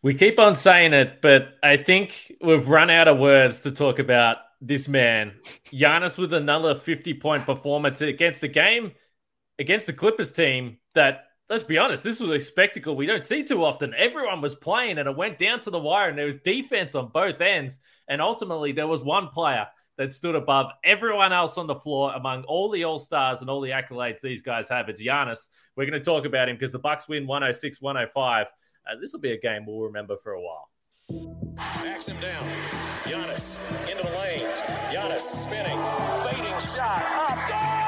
We keep on saying it, but I think we've run out of words to talk about this man. Giannis with another 50 point performance against the game, against the Clippers team that, let's be honest, this was a spectacle we don't see too often. Everyone was playing and it went down to the wire and there was defense on both ends. And ultimately, there was one player that stood above everyone else on the floor among all the All Stars and all the accolades these guys have. It's Giannis. We're going to talk about him because the Bucks win 106 105. Uh, this will be a game we'll remember for a while. Backs him down. Giannis into the lane. Giannis spinning. Fading shot. Up. Good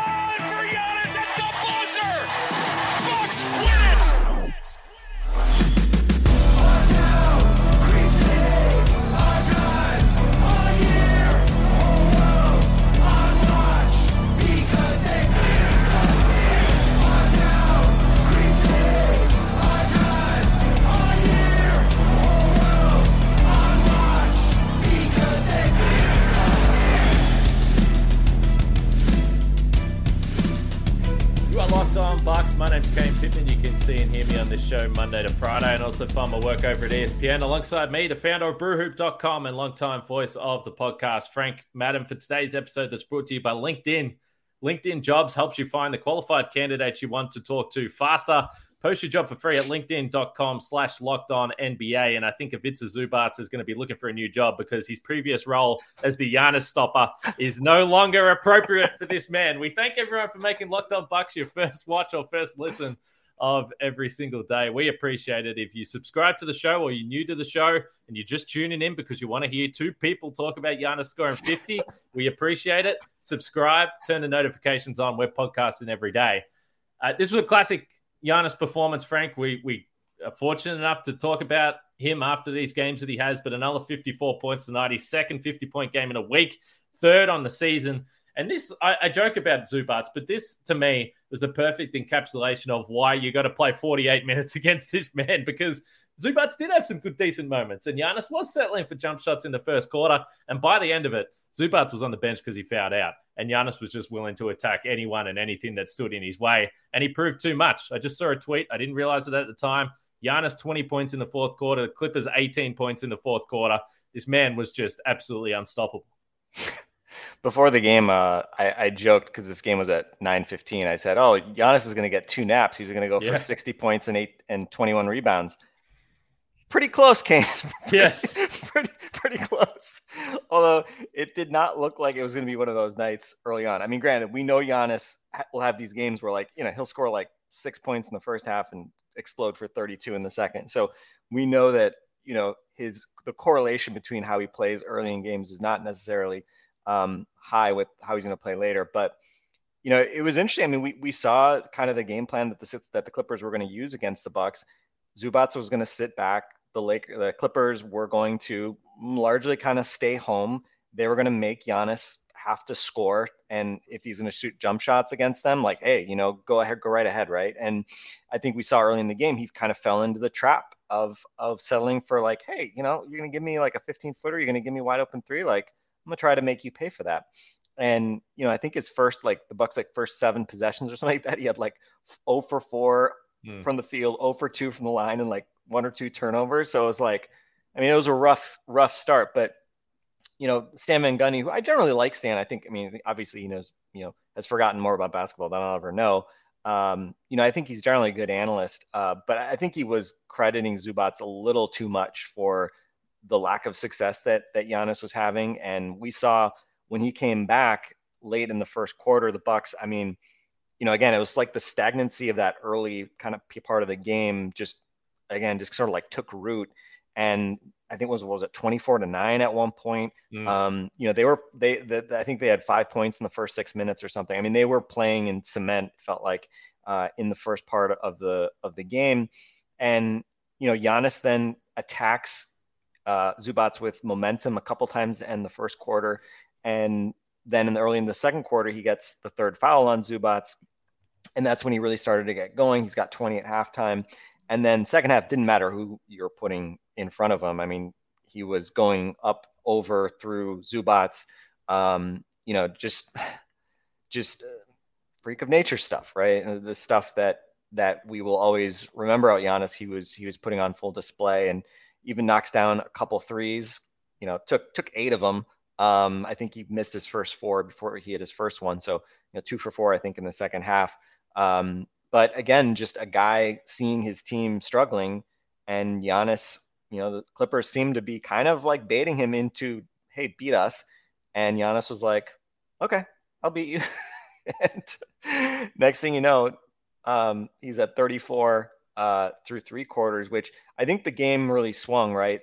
locked on Bucks. My name's Kane Pittman. You can see and hear me on this show Monday to Friday and also find my work over at ESPN alongside me, the founder of brewhoop.com and longtime voice of the podcast, Frank Madden, for today's episode that's brought to you by LinkedIn. LinkedIn Jobs helps you find the qualified candidates you want to talk to faster. Post your job for free at linkedin.com slash locked on NBA. And I think Ivica Zubac is going to be looking for a new job because his previous role as the Giannis stopper is no longer appropriate for this man. We thank everyone for making Locked On Bucks your first watch or first listen of every single day. We appreciate it. If you subscribe to the show or you're new to the show and you're just tuning in because you want to hear two people talk about Giannis scoring 50, we appreciate it. Subscribe, turn the notifications on. We're podcasting every day. Uh, this was a classic Giannis performance, Frank. We we are fortunate enough to talk about him after these games that he has, but another 54 points tonight, his second 50 point game in a week, third on the season. And this, I, I joke about Zubac, but this to me was the perfect encapsulation of why you got to play 48 minutes against this man because Zubac did have some good, decent moments. And Giannis was settling for jump shots in the first quarter. And by the end of it, Zubac was on the bench because he fouled out, and Giannis was just willing to attack anyone and anything that stood in his way. And he proved too much. I just saw a tweet. I didn't realize it at the time. Giannis 20 points in the fourth quarter. The Clippers 18 points in the fourth quarter. This man was just absolutely unstoppable. Before the game, uh, I, I joked because this game was at 9:15. I said, "Oh, Giannis is going to get two naps. He's going to go Yeah. for 60 points and eight and 21 rebounds." Pretty close, Kane. Yes. pretty pretty close. Although it did not look like it was going to be one of those nights early on. I mean, granted, we know Giannis will have these games where, like, you know, he'll score like six points in the first half and explode for 32 in the second. So we know that you know his the correlation between how he plays early in games is not necessarily um, high with how he's going to play later. But you know, it was interesting. I mean, we, we saw kind of the game plan that the that the Clippers were going to use against the Bucks. Zubac was going to sit back. The Lake the Clippers were going to largely kind of stay home. They were going to make Giannis have to score, and if he's going to shoot jump shots against them, like, hey, you know, go ahead, go right ahead, right? And I think we saw early in the game he kind of fell into the trap of of settling for like, hey, you know, you're going to give me like a 15 footer, you're going to give me wide open three, like I'm gonna try to make you pay for that. And you know, I think his first like the Bucks like first seven possessions or something like that, he had like 0 for 4 Hmm. from the field, 0 for 2 from the line, and like one or two turnovers. So it was like, I mean, it was a rough, rough start. But you know, Stan Van Gundy, who I generally like Stan, I think, I mean, obviously he knows, you know, has forgotten more about basketball than I'll ever know. Um, you know, I think he's generally a good analyst, uh, but I think he was crediting Zubac a little too much for the lack of success that that Giannis was having. And we saw when he came back late in the first quarter, the Bucks. I mean, you know, again, it was like the stagnancy of that early kind of part of the game just again just sort of like took root. And I think it was what was it 24 to nine at one point. Mm. Um, you know, they were they, the, I think they had five points in the first six minutes or something. I mean, they were playing in cement. Felt like uh, in the first part of the of the game, and you know, Giannis then attacks uh, Zubac with momentum a couple times in the first quarter, and then in the early in the second quarter, he gets the third foul on Zubac, and that's when he really started to get going. He's got 20 at halftime, and then second half didn't matter who you're putting in front of him. I mean, he was going up over through Zubac, um, you know, just just uh, freak of nature stuff, right? The stuff that that we will always remember out Giannis. He was he was putting on full display, and even knocks down a couple threes. You know, took took eight of them. Um, I think he missed his first four before he hit his first one. So, you know, two for four, I think, in the second half. Um, but again, just a guy seeing his team struggling, and Giannis, you know, the Clippers seemed to be kind of like baiting him into, hey, beat us. And Giannis was like, okay, I'll beat you. and next thing you know, um, he's at 34 uh, through three quarters, which I think the game really swung, right?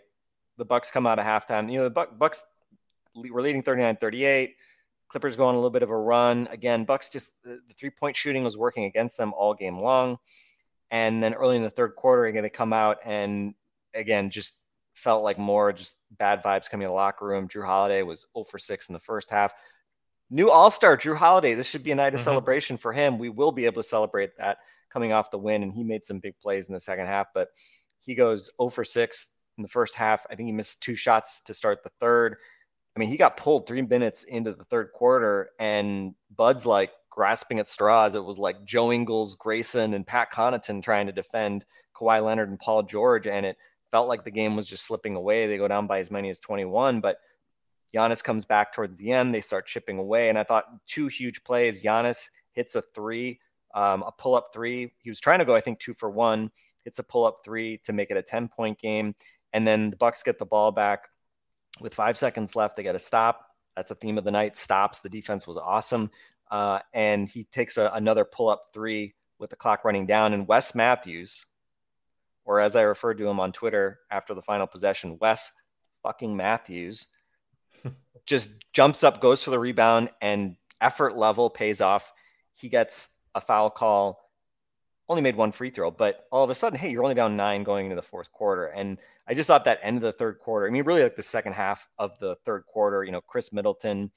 The Bucks come out of halftime. You know, the Bucks were leading 39-38. Clippers go on a little bit of a run. Again, Bucks just the, the three point shooting was working against them all game long. And then early in the third quarter, again, they come out and again just felt like more just bad vibes coming in the locker room. Jrue Holiday was 0 for 6 in the first half. New All Star Jrue Holiday. This should be a night of mm-hmm. celebration for him. We will be able to celebrate that coming off the win, and he made some big plays in the second half. But he goes 0 for 6 in the first half. I think he missed two shots to start the third. I mean, he got pulled three minutes into the third quarter, and Bud's like grasping at straws. It was like Joe Ingles, Grayson, and Pat Connaughton trying to defend Kawhi Leonard and Paul George, and it felt like the game was just slipping away. They go down by as many as 21, but Giannis comes back towards the end. They start chipping away, and I thought two huge plays. Giannis hits a three, um, a pull up three. He was trying to go, I think, two for one. Hits a pull up three to make it a 10 point game, and then the Bucks get the ball back with five seconds left, they got to stop. That's a theme of the night. Stops. The defense was awesome. Uh, and he takes a, another pull up three with the clock running down. And Wes Matthews, or as I referred to him on Twitter after the final possession, Wes fucking Matthews, just jumps up, goes for the rebound, and effort level pays off. He gets a foul call only made one free throw, but all of a sudden, hey, you're only down nine going into the fourth quarter. And I just thought that end of the third quarter, I mean, really like the second half of the third quarter, you know, Khris Middleton,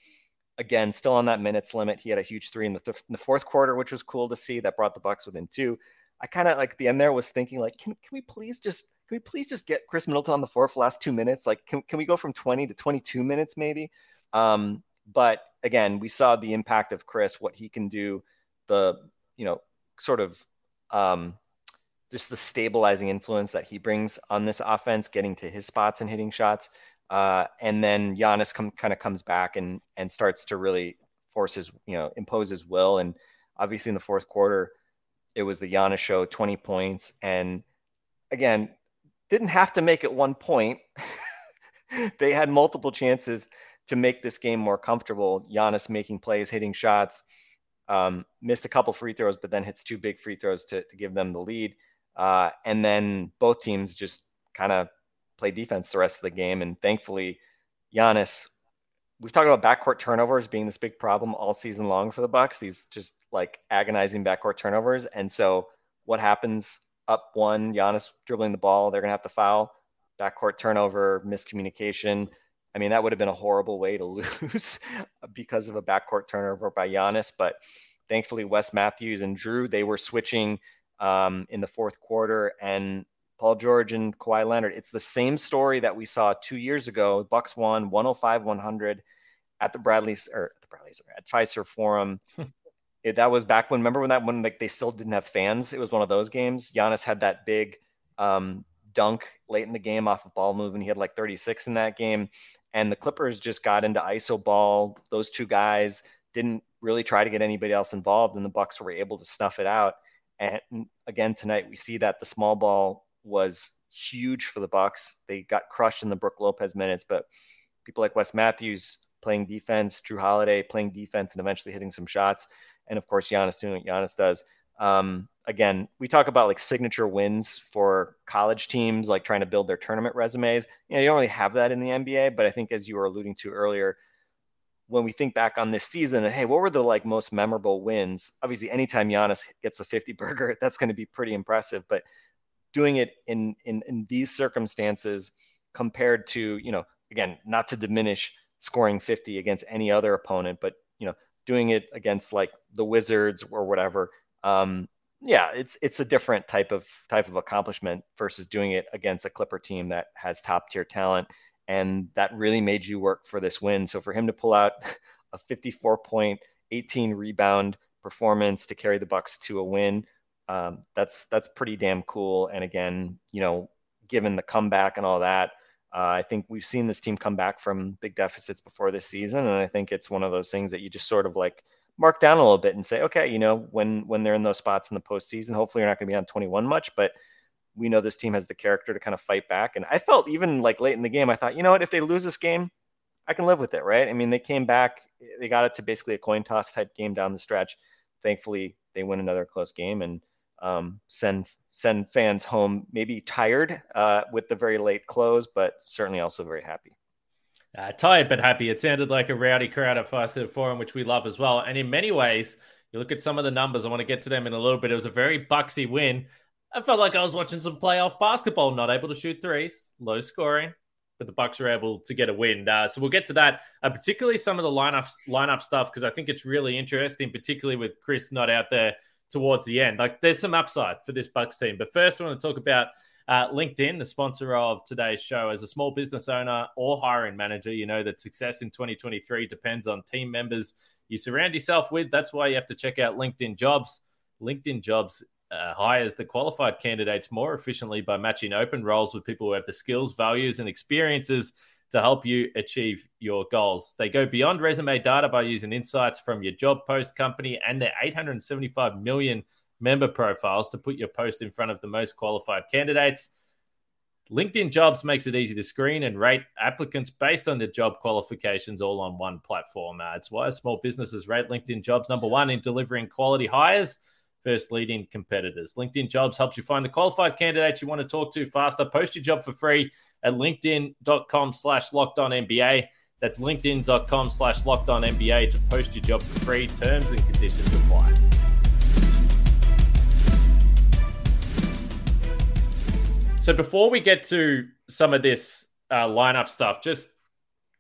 again, still on that minutes limit. He had a huge three in the, th- in the fourth quarter, which was cool to see. That brought the Bucks within two. I kind of like the end there was thinking like, can, can we please just can we please just get Khris Middleton on the floor for last two minutes? Like, can, can we go from 20 to 22 minutes maybe? Um, but again, we saw the impact of Khris, what he can do, the you know sort of um, just the stabilizing influence that he brings on this offense, getting to his spots and hitting shots. Uh, and then Giannis come, kind of comes back and and starts to really force his, you know, impose his will. And obviously in the fourth quarter, it was the Giannis show, 20 points. And again, didn't have to make it one point. they had multiple chances to make this game more comfortable. Giannis making plays, hitting shots, um, missed a couple free throws, but then hits two big free throws to, to give them the lead. Uh, and then both teams just kind of play defense the rest of the game. And thankfully, Giannis, we've talked about backcourt turnovers being this big problem all season long for the Bucks. These just like agonizing backcourt turnovers. And so what happens up one, Giannis dribbling the ball, they're gonna have to foul. Backcourt turnover, miscommunication. I mean, that would have been a horrible way to lose because of a backcourt turnover by Giannis. But thankfully, Wes Matthews and Jrue, they were switching um, in the fourth quarter. And Paul George and Kawhi Leonard, it's the same story that we saw two years ago. Bucks won 105 100 at the Bradley's or at the Bradley's at Fiserv Forum. it, that was back when, remember when that one, like they still didn't have fans? It was one of those games. Giannis had that big um, dunk late in the game off of ball move, and he had like 36 in that game and the Clippers just got into iso ball. Those two guys didn't really try to get anybody else involved, and the Bucks were able to snuff it out. And again tonight, we see that the small ball was huge for the Bucks. They got crushed in the Brook Lopez minutes, but people like Wes Matthews playing defense, Jrue Holiday playing defense, and eventually hitting some shots, and of course Giannis doing what Giannis does. Um, again, we talk about like signature wins for college teams, like trying to build their tournament resumes. You know, you don't really have that in the NBA, but I think as you were alluding to earlier, when we think back on this season, and hey, what were the like most memorable wins? Obviously, anytime Giannis gets a 50 burger, that's going to be pretty impressive. But doing it in in in these circumstances, compared to you know, again, not to diminish scoring 50 against any other opponent, but you know, doing it against like the Wizards or whatever. Um, yeah, it's it's a different type of type of accomplishment versus doing it against a Clipper team that has top tier talent, and that really made you work for this win. So for him to pull out a 54 point, 18 rebound performance to carry the Bucks to a win, um, that's that's pretty damn cool. And again, you know, given the comeback and all that. Uh, I think we've seen this team come back from big deficits before this season, and I think it's one of those things that you just sort of like mark down a little bit and say, okay, you know, when when they're in those spots in the postseason, hopefully you're not going to be on 21 much, but we know this team has the character to kind of fight back. And I felt even like late in the game, I thought, you know what, if they lose this game, I can live with it, right? I mean, they came back, they got it to basically a coin toss type game down the stretch. Thankfully, they win another close game and um, send send fans home, maybe tired uh, with the very late close, but certainly also very happy. Uh, tired but happy. It sounded like a rowdy crowd at Fiserv Forum, which we love as well. And in many ways, you look at some of the numbers. I want to get to them in a little bit. It was a very bucksy win. I felt like I was watching some playoff basketball. Not able to shoot threes, low scoring, but the Bucks were able to get a win. Uh, so we'll get to that, uh, particularly some of the lineup lineup stuff because I think it's really interesting, particularly with Khris not out there towards the end. Like there's some upside for this Bucks team. But first, I want to talk about uh, LinkedIn, the sponsor of today's show. As a small business owner or hiring manager, you know that success in 2023 depends on team members you surround yourself with. That's why you have to check out LinkedIn Jobs. LinkedIn Jobs uh, hires the qualified candidates more efficiently by matching open roles with people who have the skills, values, and experiences to help you achieve your goals. They go beyond resume data by using insights from your job post company and their 875 million member profiles to put your post in front of the most qualified candidates. LinkedIn Jobs makes it easy to screen and rate applicants based on their job qualifications all on one platform. Uh, it's why small businesses rate LinkedIn Jobs number one in delivering quality hires first leading competitors. LinkedIn Jobs helps you find the qualified candidates you want to talk to faster. Post your job for free at linkedin.com slash NBA. That's linkedin.com slash NBA to post your job for free. Terms and conditions apply. So before we get to some of this uh, lineup stuff, just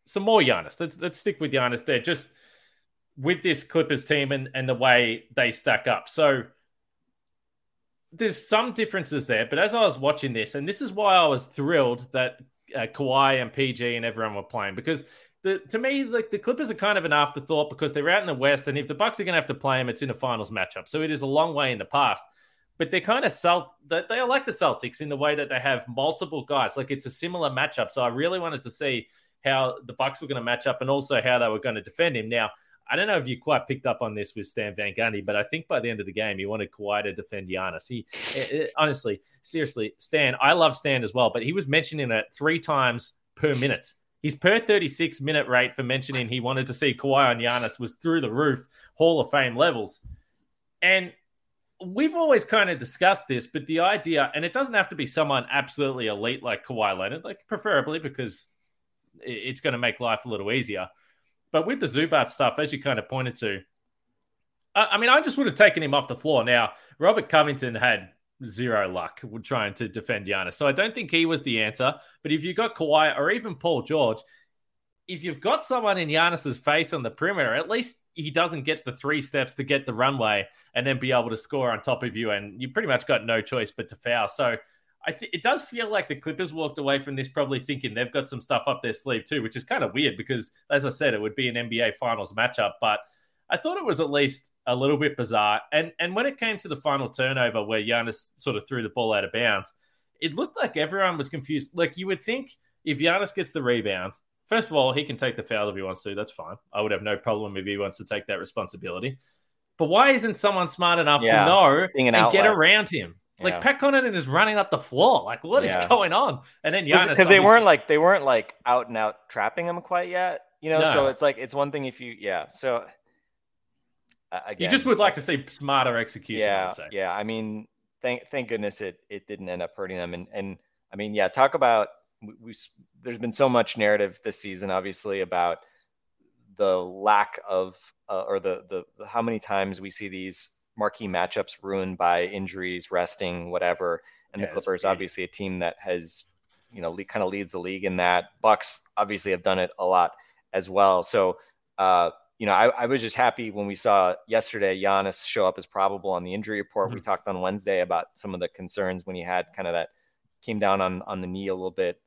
some more Giannis. Let's let's stick with Giannis there. Just with this Clippers team and, and the way they stack up. So there's some differences there, but as I was watching this, and this is why I was thrilled that uh, Kawhi and PG and everyone were playing because the to me like the Clippers are kind of an afterthought because they're out in the West, and if the Bucks are going to have to play them, it's in a finals matchup, so it is a long way in the past. But they're kind of that they are like the Celtics in the way that they have multiple guys. Like it's a similar matchup. So I really wanted to see how the Bucks were going to match up and also how they were going to defend him. Now I don't know if you quite picked up on this with Stan Van Gundy, but I think by the end of the game, he wanted Kawhi to defend Giannis. He, it, it, honestly, seriously, Stan, I love Stan as well, but he was mentioning it three times per minute. His per 36 minute rate for mentioning he wanted to see Kawhi on Giannis was through the roof, Hall of Fame levels. And we've always kind of discussed this, but the idea, and it doesn't have to be someone absolutely elite like Kawhi Leonard, like preferably because it's going to make life a little easier. But with the Zubac stuff, as you kind of pointed to, I, mean, I just would have taken him off the floor. Now, Robert Covington had zero luck trying to defend Giannis. So I don't think he was the answer. But if you've got Kawhi or even Paul George, if you've got someone in Giannis's face on the perimeter, at least he doesn't get the three steps to get the runway and then be able to score on top of you. And you pretty much got no choice but to foul. So I it does feel like the Clippers walked away from this probably thinking they've got some stuff up their sleeve too, which is kind of weird because, as I said, it would be an NBA Finals matchup. But I thought it was at least a little bit bizarre. And and when it came to the final turnover where Giannis sort of threw the ball out of bounds, it looked like everyone was confused. Like you would think if Giannis gets the rebound, first of all, he can take the foul if he wants to. That's fine. I would have no problem if he wants to take that responsibility. But why isn't someone smart enough yeah, to know and outlet. get around him? Like yeah. Pat Connaughton is running up the floor. Like what yeah. is going on? And then because they weren't like they weren't like out and out trapping him quite yet. You know, no. so it's like it's one thing if you yeah. So uh, again, you just would like to see smarter execution. Yeah, yeah. I mean, thank thank goodness it it didn't end up hurting them. And and I mean, yeah, talk about we, we there's been so much narrative this season, obviously about the lack of uh, or the, the the how many times we see these marquee matchups ruined by injuries, resting, whatever. And yeah, the Clippers, obviously, a team that has, you know, le- kind of leads the league in that. Bucks obviously have done it a lot as well. So, uh, you know, I, I, was just happy when we saw yesterday Giannis show up as probable on the injury report. Mm-hmm. We talked on Wednesday about some of the concerns when he had kind of that came down on on the knee a little bit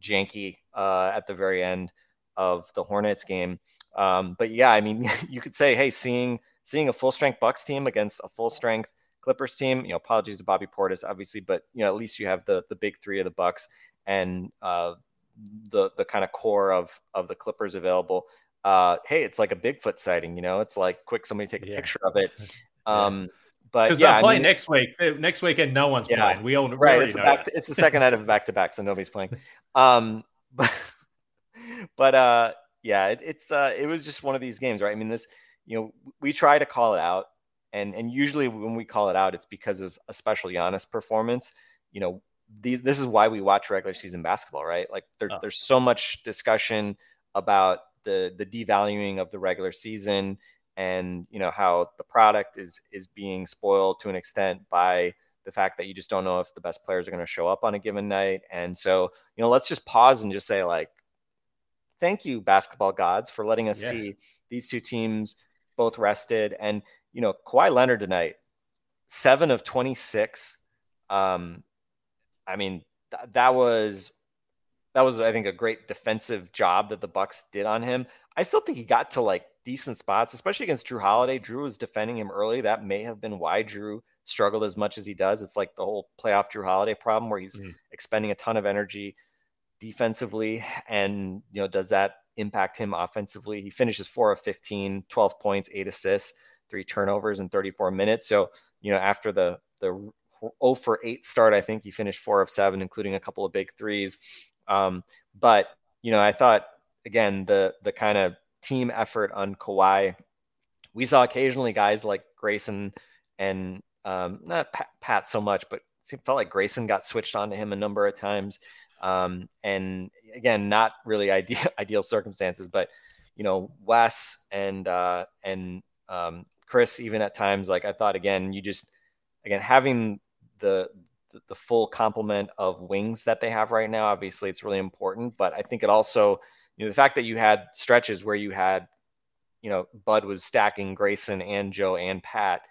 janky uh, at the very end of the Hornets game. Um, but yeah, I mean, you could say, hey, seeing seeing a full strength Bucks team against a full strength Clippers team. You know, apologies to Bobby Portis, obviously, but you know, at least you have the the big three of the Bucks and uh, the the kind of core of of the Clippers available. Uh, hey, it's like a Bigfoot sighting. You know, it's like quick, somebody take a yeah. picture of it. Um, yeah. But because yeah, they're playing I mean, next week. Next weekend, no one's yeah, playing. We all right. It's, back to, it's the second night of a back to back, so nobody's playing. Um, but but uh, yeah, it, it's uh, it was just one of these games, right? I mean, this you know we try to call it out, and and usually when we call it out, it's because of a special Giannis performance. You know, these this is why we watch regular season basketball, right? Like there, oh. there's so much discussion about the the devaluing of the regular season and you know how the product is is being spoiled to an extent by the fact that you just don't know if the best players are going to show up on a given night and so you know let's just pause and just say like thank you basketball gods for letting us yeah. see these two teams both rested and you know Kawhi Leonard tonight 7 of 26 um I mean th- that was that was I think a great defensive job that the Bucks did on him. I still think he got to like decent spots, especially against Jrue Holiday. Jrue was defending him early. That may have been why Jrue struggled as much as he does. It's like the whole playoff Jrue Holiday problem where he's mm. expending a ton of energy defensively and you know does that impact him offensively? He finishes 4 of 15, 12 points, 8 assists, 3 turnovers in 34 minutes. So, you know, after the the 0 for 8 start, I think he finished 4 of 7 including a couple of big threes. Um, but you know, I thought again the the kind of team effort on Kawhi. We saw occasionally guys like Grayson and um, not Pat, Pat, so much, but it felt like Grayson got switched onto him a number of times. Um, and again, not really ideal ideal circumstances, but you know, Wes and uh, and um, Khris even at times like I thought again, you just again having the the, the full complement of wings that they have right now. Obviously, it's really important, but I think it also, you know, the fact that you had stretches where you had, you know, Bud was stacking Grayson and Joe and Pat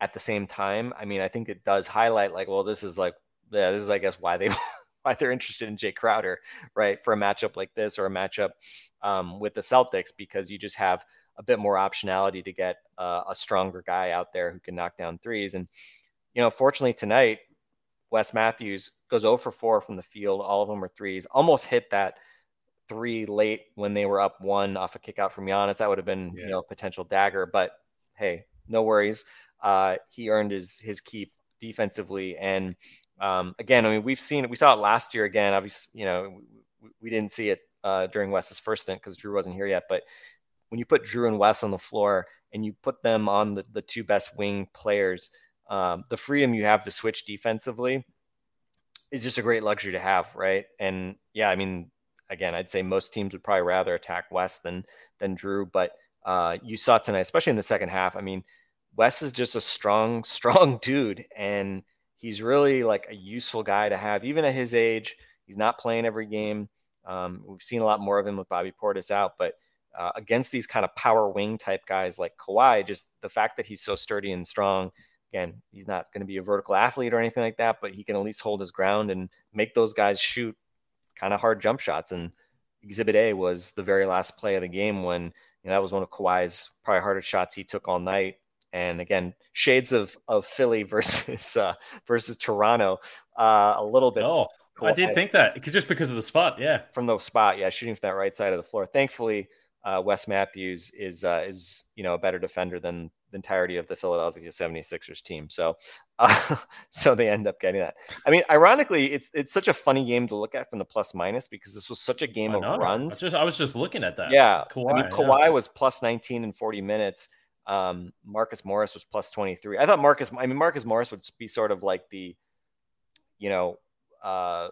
at the same time. I mean, I think it does highlight like, well, this is like, yeah, this is I guess why they why they're interested in Jae Crowder, right, for a matchup like this or a matchup um, with the Celtics because you just have a bit more optionality to get uh, a stronger guy out there who can knock down threes. And you know, fortunately tonight, Wes Matthews goes 0 for 4 from the field. All of them are threes. Almost hit that three late when they were up one off a kick out from Giannis. That would have been, yeah. you know, a potential dagger. But hey, no worries. Uh, he earned his his keep defensively. And um, again, I mean, we've seen it. We saw it last year again. Obviously, you know, we, we didn't see it uh, during Wes's first stint because Jrue wasn't here yet. But when you put Jrue and Wes on the floor and you put them on the, the two best wing players – um, the freedom you have to switch defensively is just a great luxury to have, right? And yeah, I mean, again, I'd say most teams would probably rather attack Wes than than Jrue, but uh, you saw tonight, especially in the second half. I mean, Wes is just a strong, strong dude, and he's really like a useful guy to have, even at his age. He's not playing every game. Um, we've seen a lot more of him with Bobby Portis out, but uh, against these kind of power wing type guys like Kawhi, just the fact that he's so sturdy and strong Again, he's not going to be a vertical athlete or anything like that, but he can at least hold his ground and make those guys shoot kind of hard jump shots. And Exhibit A was the very last play of the game when you know, that was one of Kawhi's probably hardest shots he took all night. And again, shades of of Philly versus uh, versus Toronto, uh, a little bit. Oh, Kawhi, I did think that just because of the spot, yeah. From the spot, yeah, shooting from that right side of the floor. Thankfully, uh, Wes Matthews is uh, is you know a better defender than the entirety of the Philadelphia 76ers team. So, uh, so they end up getting that. I mean, ironically, it's it's such a funny game to look at from the plus minus because this was such a game of runs. I, just, I was just looking at that. Yeah, Kawhi, I mean, Kawhi yeah. was plus 19 in 40 minutes. Um, Marcus Morris was plus 23. I thought Marcus. I mean, Marcus Morris would be sort of like the, you know, uh,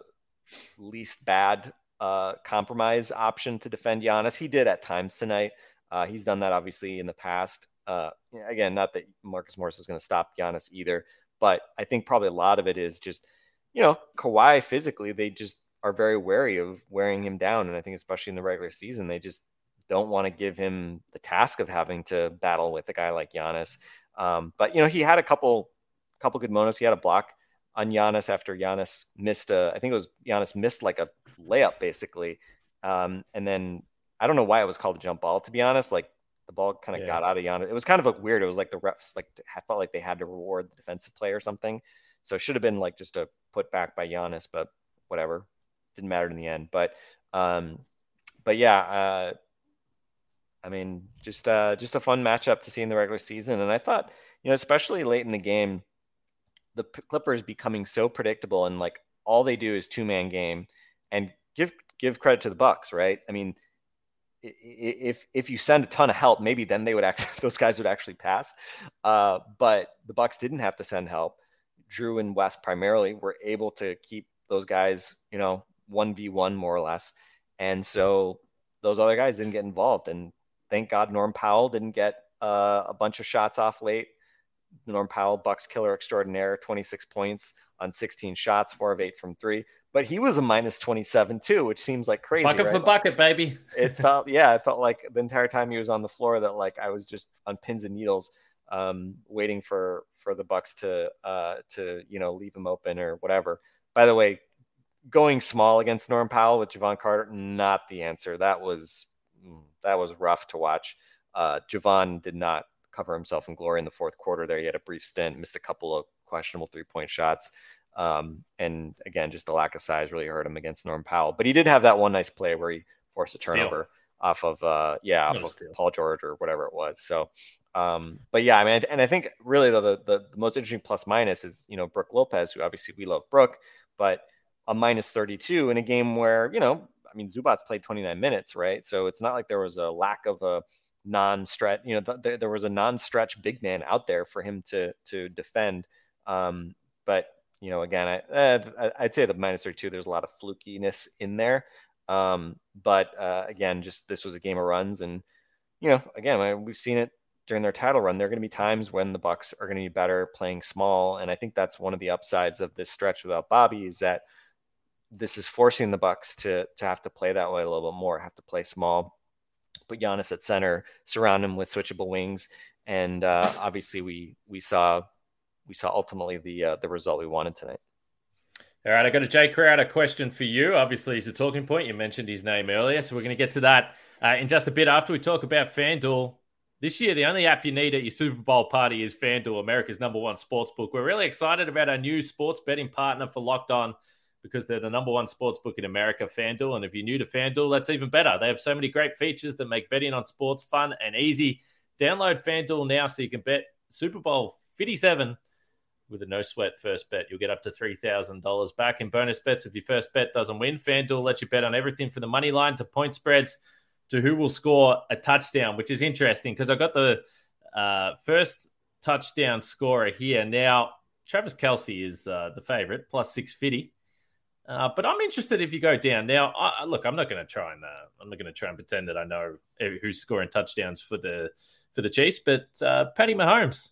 least bad uh, compromise option to defend Giannis. He did at times tonight. Uh, he's done that obviously in the past. Uh, again, not that Marcus Morris is going to stop Giannis either, but I think probably a lot of it is just, you know, Kawhi physically, they just are very wary of wearing him down. And I think especially in the regular season, they just don't want to give him the task of having to battle with a guy like Giannis. Um, but you know, he had a couple, couple good moments. He had a block on Giannis after Giannis missed a, I think it was Giannis missed like a layup basically. Um, and then I don't know why it was called a jump ball, to be honest. Like The ball kind of Yeah. got out of Giannis. It was kind of like weird. It was like the refs like I felt like they had to reward the defensive play or something. So it should have been like just a put back by Giannis, but whatever. Didn't matter in the end. But um, but yeah, uh, I mean, just uh, just a fun matchup to see in the regular season. And I thought, you know, especially late in the game, the Clippers becoming so predictable and like all they do is two man game, and give give credit to the Bucks, right? I mean, if if you send a ton of help, maybe then they would actually those guys would actually pass. Uh, but the Bucks didn't have to send help. Jrue and West primarily were able to keep those guys, you know, one v one more or less, and so those other guys didn't get involved. And thank God Norm Powell didn't get uh, a bunch of shots off late. Norm Powell, Bucks killer extraordinaire, 26 points on 16 shots, four of eight from three. But he was a minus 27 too, which seems like crazy. Bucket right? for bucket, baby. it felt yeah it felt like the entire time he was on the floor that like i was just on pins and needles um, waiting for for the bucks to uh, to you know leave him open or whatever by the way going small against norm powell with Jevon Carter not the answer that was mm, that was rough to watch uh, Jevon did not cover himself in glory in the fourth quarter there he had a brief stint missed a couple of questionable three point shots um, and again, just the lack of size really hurt him against Norm Powell. But he did have that one nice play where he forced a Steal. turnover off of uh, yeah, off of steal. Paul George or whatever it was. So, um, but yeah, I mean, and I think really though the, the the most interesting plus minus is you know Brook Lopez, who obviously we love Brooke, but a minus 32 in a game where you know I mean Zubac played 29 minutes, right? So it's not like there was a lack of a non-stretch, you know, th- there, there was a non-stretch big man out there for him to to defend. Um, but you know, again, I, uh, I'd say the minus 32, there's a lot of flukiness in there. Um, but uh, again, just this was a game of runs, and you know, again, I- we've seen it during their title run. There are going to be times when the Bucks are going to be better playing small, and I think that's one of the upsides of this stretch without Bobby is that this is forcing the Bucks to to have to play that way a little bit more, have to play small, put Giannis at center, surround him with switchable wings, and uh, obviously we we saw we saw ultimately the uh, the result we wanted tonight. All right, I got a Jae Crowder question for you. Obviously, he's a talking point. You mentioned his name earlier, so we're going to get to that uh, in just a bit after we talk about FanDuel. This year, the only app you need at your Super Bowl party is FanDuel, America's number one sports book. We're really excited about our new sports betting partner for Locked On because they're the number one sports book in America, FanDuel. And if you're new to FanDuel, that's even better. They have so many great features that make betting on sports fun and easy. Download FanDuel now so you can bet Super Bowl 57 with a no sweat first bet. You'll get up to $3,000 back in bonus bets if your first bet doesn't win. FanDuel lets you bet on everything from the money line to point spreads to who will score a touchdown, which is interesting because I got the uh, first touchdown scorer here. Now, Travis Kelce is uh, the favorite, plus 650. Uh, but I'm interested if you go down now. I, look, I'm not going to try and uh, I'm not going to try and pretend that I know who's scoring touchdowns for the for the Chiefs. But uh, Patty Mahomes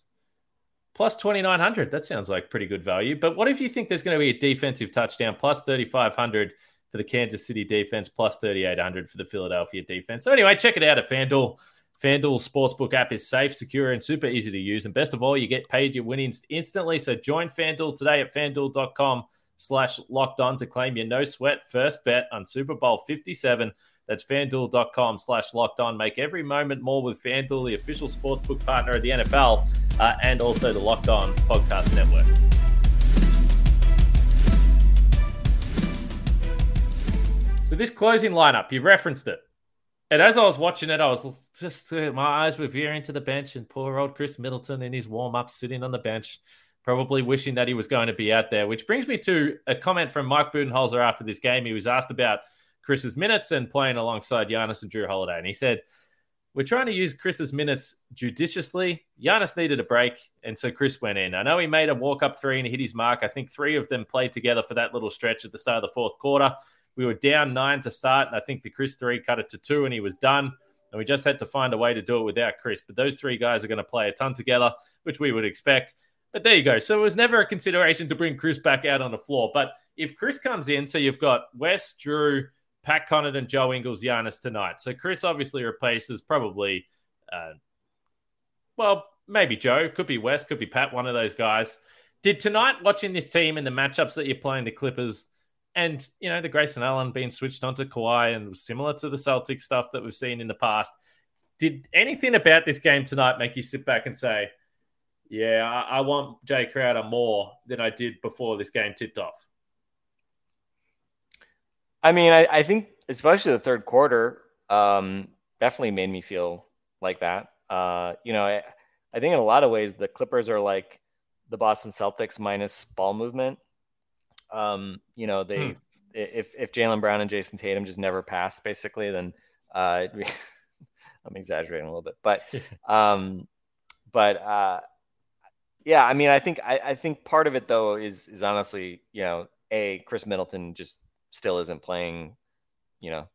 plus 2900. That sounds like pretty good value. But what if you think there's going to be a defensive touchdown plus 3500 for the Kansas City defense, plus 3800 for the Philadelphia defense? So anyway, check it out at FanDuel. FanDuel Sportsbook app is safe, secure, and super easy to use. And best of all, you get paid your winnings instantly. So join FanDuel today at fanduel.com slash locked on to claim your no sweat first bet on Super Bowl 57. That's fanduel.com slash locked on. Make every moment more with FanDuel, the official sportsbook partner of the NFL, uh, and also the Locked On Podcast Network. So, this closing lineup, you referenced it. And as I was watching it, I was just, my eyes were veering to the bench, and poor old Khris Middleton in his warm up sitting on the bench, probably wishing that he was going to be out there. Which brings me to a comment from Mike Budenholzer after this game. He was asked about Khris's minutes and playing alongside Giannis and Jrue Holiday. And he said, We're trying to use Khris's minutes judiciously. Giannis needed a break, and so Khris went in. I know he made a walk up three and hit his mark. I think three of them played together for that little stretch at the start of the fourth quarter. We were down nine to start, and I think the Khris three cut it to two, and he was done. And we just had to find a way to do it without Khris. But those three guys are going to play a ton together, which we would expect. But there you go. So it was never a consideration to bring Khris back out on the floor. But if Chris comes in, so you've got Wes, Jrue, Pat Connaughton, Joe Ingles, Giannis tonight. So Khris obviously replaces probably, uh, well, maybe Joe, could be Wes, could be Pat, one of those guys. Did tonight watching this team and the matchups that you're playing the Clippers and, you know, the Grayson Allen being switched onto Kawhi and similar to the Celtics stuff that we've seen in the past, did anything about this game tonight make you sit back and say, "Yeah, I, I want Jae Crowder more than I did before this game tipped off"? I mean, I, I think especially the third quarter um, definitely made me feel like that. Uh, you know, I, I think in a lot of ways the Clippers are like the Boston Celtics minus ball movement. Um, you know, they hmm. if if Jaylen Brown and Jayson Tatum just never passed, basically, then uh, I'm exaggerating a little bit, but um, but uh, yeah, I mean, I think I, I think part of it though is is honestly, you know, a Khris Middleton just still isn't playing, you know,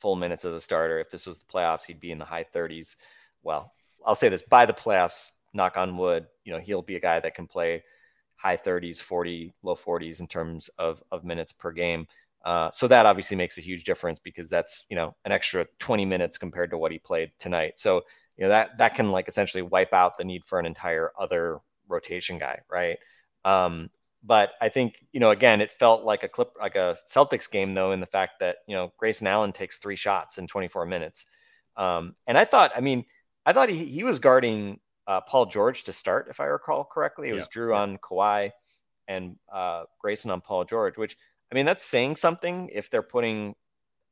full minutes as a starter. If this was the playoffs, he'd be in the high 30s. Well, I'll say this: by the playoffs, knock on wood, you know, he'll be a guy that can play high 30s, 40, low 40s in terms of of minutes per game. Uh, so that obviously makes a huge difference because that's you know an extra 20 minutes compared to what he played tonight. So you know that that can like essentially wipe out the need for an entire other rotation guy, right? Um, but I think you know again it felt like a clip like a Celtics game though in the fact that you know Grayson Allen takes three shots in 24 minutes, um, and I thought I mean I thought he he was guarding uh, Paul George to start if I recall correctly. It was yeah. Jrue on Kawhi and uh, Grayson on Paul George, which I mean, that's saying something if they're putting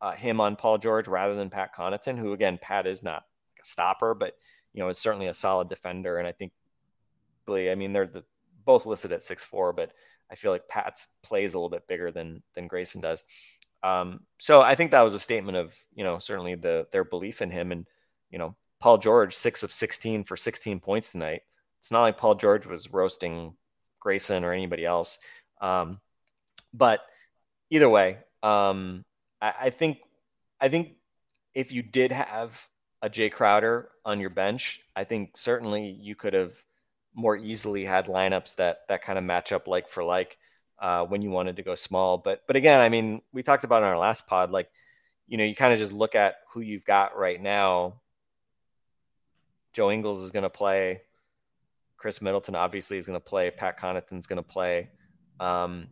uh, him on Paul George rather than Pat Connaughton, who again, Pat is not a stopper, but you know, is certainly a solid defender. And I think, I mean, they're the, both listed at six four, but I feel like Pat's plays a little bit bigger than than Grayson does. Um, so I think that was a statement of you know certainly the their belief in him, and you know, Paul George six of sixteen for sixteen points tonight. It's not like Paul George was roasting Grayson or anybody else. Um, but either way, um, I, I, think I think if you did have a Jae Crowder on your bench, I think certainly you could have more easily had lineups that that kind of match up like for like uh, when you wanted to go small. But but again, I mean, we talked about in our last pod, like you know, you kind of just look at who you've got right now. Joe Ingles is going to play. Khris Middleton obviously is going to play. Pat Connaughton's going to play. Um,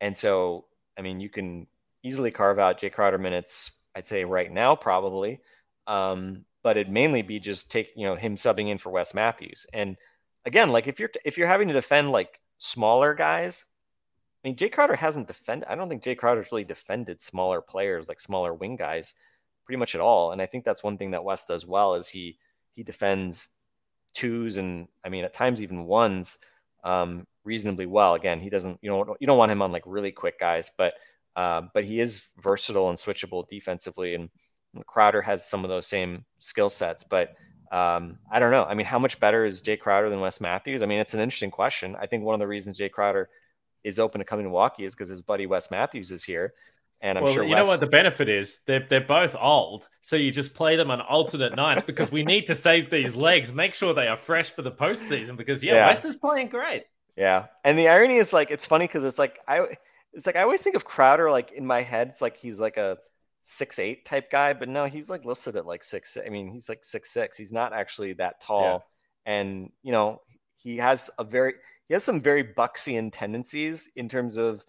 and so I mean, you can easily carve out Jae Crowder minutes. I'd say right now probably, um, but it'd mainly be just take you know him subbing in for Wes Matthews. And again, like if you're if you're having to defend like smaller guys, I mean, Jae Crowder hasn't defended. I don't think Jae Crowder's really defended smaller players like smaller wing guys pretty much at all. And I think that's one thing that West does well is he he defends twos and I mean at times even ones um, reasonably well. Again, he doesn't you know you don't want him on like really quick guys, but uh, but he is versatile and switchable defensively, and Crowder has some of those same skill sets. But um, I don't know. I mean, how much better is Jae Crowder than Wes Matthews? I mean, it's an interesting question. I think one of the reasons Jae Crowder is open to coming to Milwaukee is because his buddy Wes Matthews is here. And I'm well, sure you Wes... know what the benefit is? They're, they're both old. So you just play them on alternate nights because we need to save these legs, make sure they are fresh for the postseason because, yeah, yeah. Wes is playing great. Yeah, and the irony is like it's funny because it's like I it's like I always think of Crowder like in my head it's like he's like a six eight type guy, but no, he's like listed at like six. I mean, he's like six six. He's not actually that tall, yeah. and you know he has a very he has some very Bucksian tendencies in terms of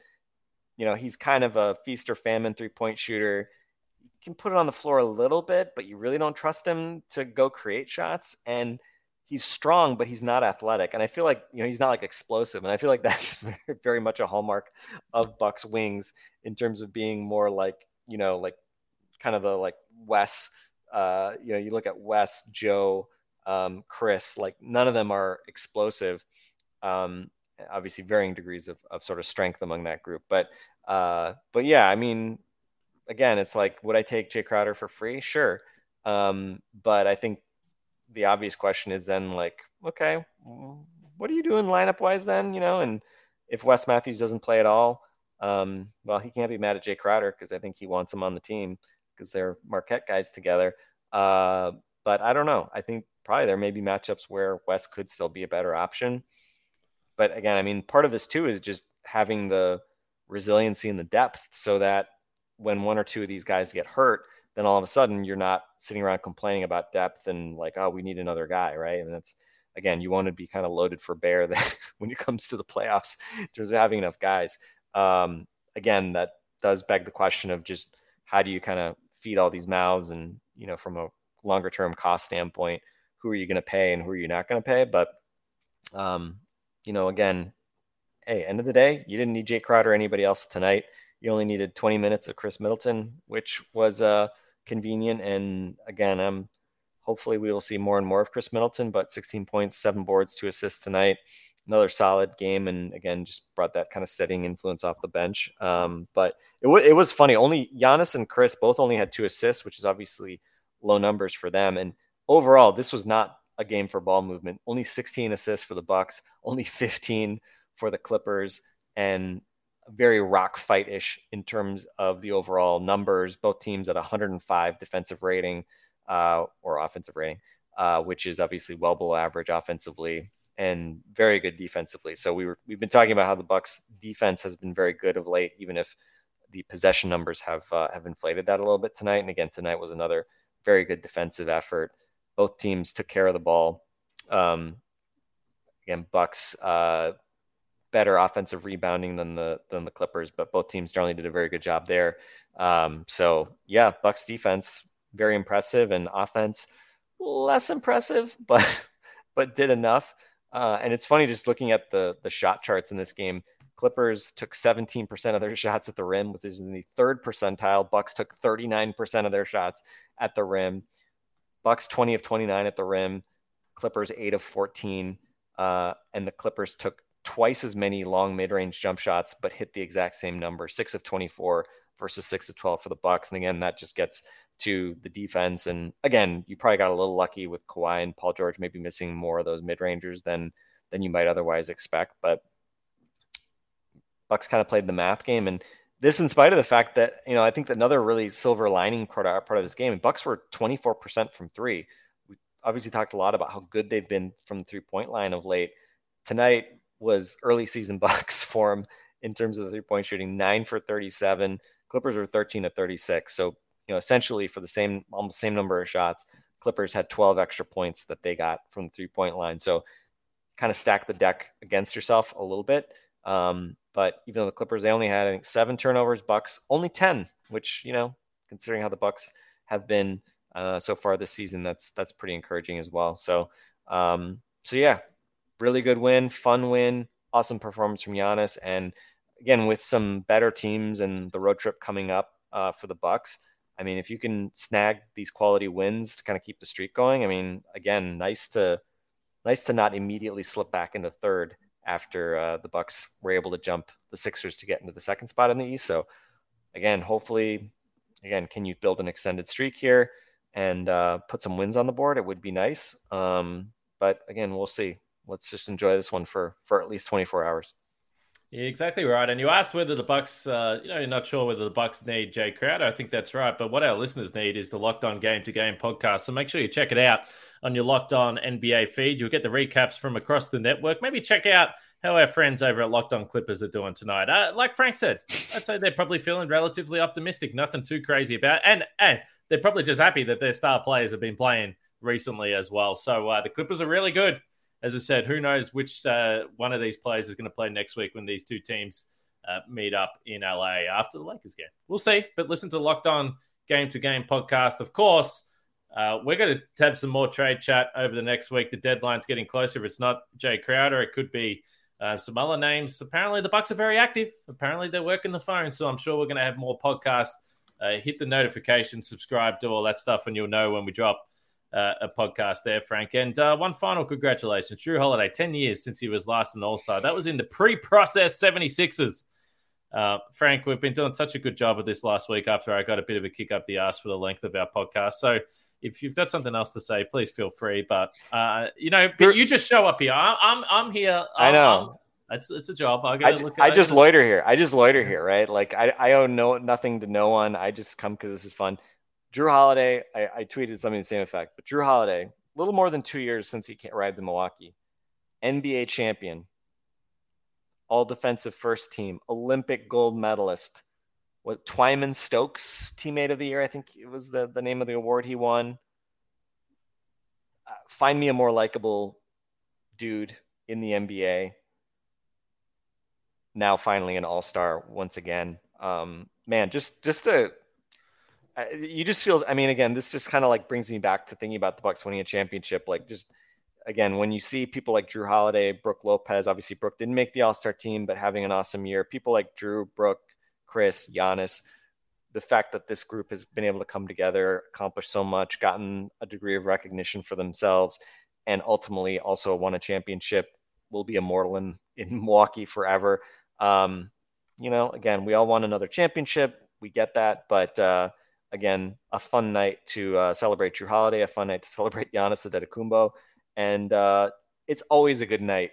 you know he's kind of a feast or famine three point shooter. You can put it on the floor a little bit, but you really don't trust him to go create shots and he's strong, but he's not athletic. And I feel like, you know, he's not like explosive. And I feel like that's very, very much a hallmark of Buck's wings in terms of being more like, you know, like kind of the like Wes, uh, you know, you look at Wes, Joe, um, Khris, like none of them are explosive. Um, obviously varying degrees of, of sort of strength among that group. But, uh, but yeah, I mean, again, it's like, would I take Jae Crowder for free? Sure. Um, but I think the obvious question is then like, okay, what are you doing lineup wise then? You know, and if Wes Matthews doesn't play at all, um, well, he can't be mad at Jae Crowder because I think he wants him on the team because they're Marquette guys together. Uh, but I don't know. I think probably there may be matchups where West could still be a better option. But again, I mean, part of this too is just having the resiliency and the depth so that when one or two of these guys get hurt, then all of a sudden you're not sitting around complaining about depth and like, oh, we need another guy, right? And that's again, you want to be kind of loaded for bear that when it comes to the playoffs, in terms of having enough guys. Um, again, that does beg the question of just how do you kind of feed all these mouths and you know from a longer term cost standpoint. Who are you going to pay and who are you not going to pay? But, um, you know, again, hey, end of the day, you didn't need Jae Crowder or anybody else tonight. You only needed 20 minutes of Khris Middleton, which was uh, convenient. And again, I'm hopefully we will see more and more of Khris Middleton, but 16 points, seven boards, two assists tonight. Another solid game, and again, just brought that kind of setting influence off the bench. Um, but it, w- it was funny. Only Giannis and Khris both only had two assists, which is obviously low numbers for them. And overall, this was not a game for ball movement. Only 16 assists for the Bucks, only 15 for the Clippers, and very rock fight ish in terms of the overall numbers. Both teams at 105 defensive rating uh, or offensive rating, uh, which is obviously well below average offensively and very good defensively. So we were we've been talking about how the Bucks defense has been very good of late, even if the possession numbers have uh, have inflated that a little bit tonight. And again, tonight was another very good defensive effort. Both teams took care of the ball. Um, again, Bucks uh, better offensive rebounding than the than the Clippers, but both teams generally did a very good job there. Um, so yeah, Bucks defense very impressive and offense less impressive, but but did enough. Uh, and it's funny just looking at the the shot charts in this game. Clippers took 17% of their shots at the rim, which is in the third percentile. Bucks took 39% of their shots at the rim. Bucks 20 of 29 at the rim. Clippers 8 of 14. Uh, and the Clippers took twice as many long mid-range jump shots, but hit the exact same number, six of 24 versus six of 12 for the Bucks. And again, that just gets to the defense. And again, you probably got a little lucky with Kawhi and Paul George maybe missing more of those mid-rangers than than you might otherwise expect. But Bucks kind of played the math game, and this in spite of the fact that you know I think another really silver lining part of, part of this game. Bucks were 24% from three. We obviously talked a lot about how good they've been from the three point line of late. Tonight, was early season Bucks form in terms of the three point shooting, nine for 37. Clippers were 13 to 36. So, you know, essentially for the same, almost same number of shots, Clippers had 12 extra points that they got from the three point line. So, kind of stack the deck against yourself a little bit. Um, but even though the Clippers, they only had I think, seven turnovers, Bucks only 10, which, you know, considering how the Bucks have been uh, so far this season, that's that's pretty encouraging as well. So, um, so yeah, really good win, fun win, awesome performance from Giannis, and again with some better teams and the road trip coming up uh, for the Bucks. I mean, if you can snag these quality wins to kind of keep the streak going, I mean, again, nice to nice to not immediately slip back into third after uh, the Bucks were able to jump the Sixers to get into the second spot in the East. So, again, hopefully, again, can you build an extended streak here and uh, put some wins on the board? It would be nice. Um, but again, we'll see let's just enjoy this one for for at least 24 hours. Exactly right. And you asked whether the Bucks, uh, you know, you're not sure whether the Bucks need Jae Crowder. I think that's right. But what our listeners need is the Locked On Game to Game podcast. So make sure you check it out on your Locked On NBA feed. You'll get the recaps from across the network. Maybe check out how our friends over at Locked On Clippers are doing tonight. Uh, like Frank said, I'd say they're probably feeling relatively optimistic. Nothing too crazy about, and and they're probably just happy that their star players have been playing recently as well. So uh, the Clippers are really good as I said, who knows which uh, one of these players is going to play next week when these two teams uh, meet up in LA after the Lakers game. We'll see. But listen to Locked On Game to Game podcast. Of course, uh, we're going to have some more trade chat over the next week. The deadline's getting closer. If it's not Jae Crowder, it could be uh, some other names. Apparently, the Bucks are very active. Apparently, they're working the phone. So I'm sure we're going to have more podcasts. Uh, hit the notification, subscribe, do all that stuff, and you'll know when we drop uh, a podcast there, Frank. And uh, one final congratulations, Jrue Holiday, 10 years since he was last an All Star. That was in the pre process 76ers. Uh, Frank, we've been doing such a good job of this last week after I got a bit of a kick up the ass for the length of our podcast. So if you've got something else to say, please feel free. But, uh, you know, you just show up here. I'm, I'm, I'm here. I'm, i know. I'm, it's, it's a job. I, I, look I just loiter here. I just loiter here, right? Like I, I owe no nothing to no one. I just come because this is fun. Jrue Holiday, I, I tweeted something the same effect, but Jrue Holiday, a little more than two years since he arrived in Milwaukee, NBA champion, all defensive first team, Olympic gold medalist, what Twyman Stokes teammate of the year, I think it was the, the name of the award he won. Uh, find me a more likable dude in the NBA. Now finally an all-star once again. Um, man, just just a you just feels. I mean, again, this just kind of like brings me back to thinking about the Bucks winning a championship. Like just again, when you see people like Jrue Holiday, Brook Lopez, obviously Brook didn't make the All Star team, but having an awesome year. People like Jrue, Brook, Khris, Giannis. The fact that this group has been able to come together, accomplish so much, gotten a degree of recognition for themselves, and ultimately also won a championship, will be immortal in, in Milwaukee forever. Um, you know, again, we all want another championship. We get that, but uh, again, a fun night to uh, celebrate Jrue Holiday, a fun night to celebrate Giannis Antetokounmpo, and uh, it's always a good night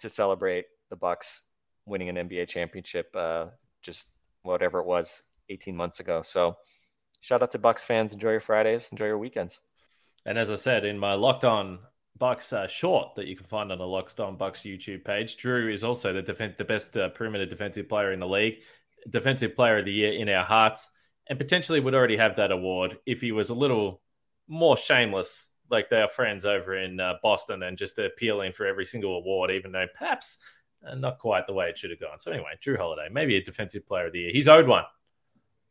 to celebrate the Bucks winning an NBA championship. Uh, just whatever it was 18 months ago. So, shout out to Bucks fans. Enjoy your Fridays. Enjoy your weekends. And as I said in my locked on Bucks uh, short that you can find on the Locked On Bucks YouTube page. Jrue is also the the best uh, perimeter defensive player in the league, defensive player of the year in our hearts, and potentially would already have that award if he was a little more shameless, like their friends over in uh, Boston, and just appealing for every single award, even though perhaps uh, not quite the way it should have gone. So anyway, Jrue Holiday, maybe a defensive player of the year. He's owed one.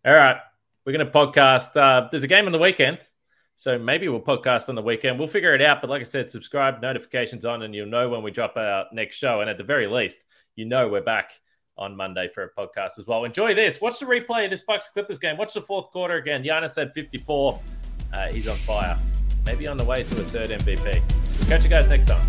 All right, we're going to podcast. Uh, there's a game on the weekend. So maybe we'll podcast on the weekend. We'll figure it out. But like I said, subscribe, notifications on, and you'll know when we drop our next show. And at the very least, you know we're back on Monday for a podcast as well. Enjoy this. Watch the replay of this Bucks Clippers game. Watch the fourth quarter again. Giannis had 54. Uh, he's on fire. Maybe on the way to a third MVP. We'll catch you guys next time.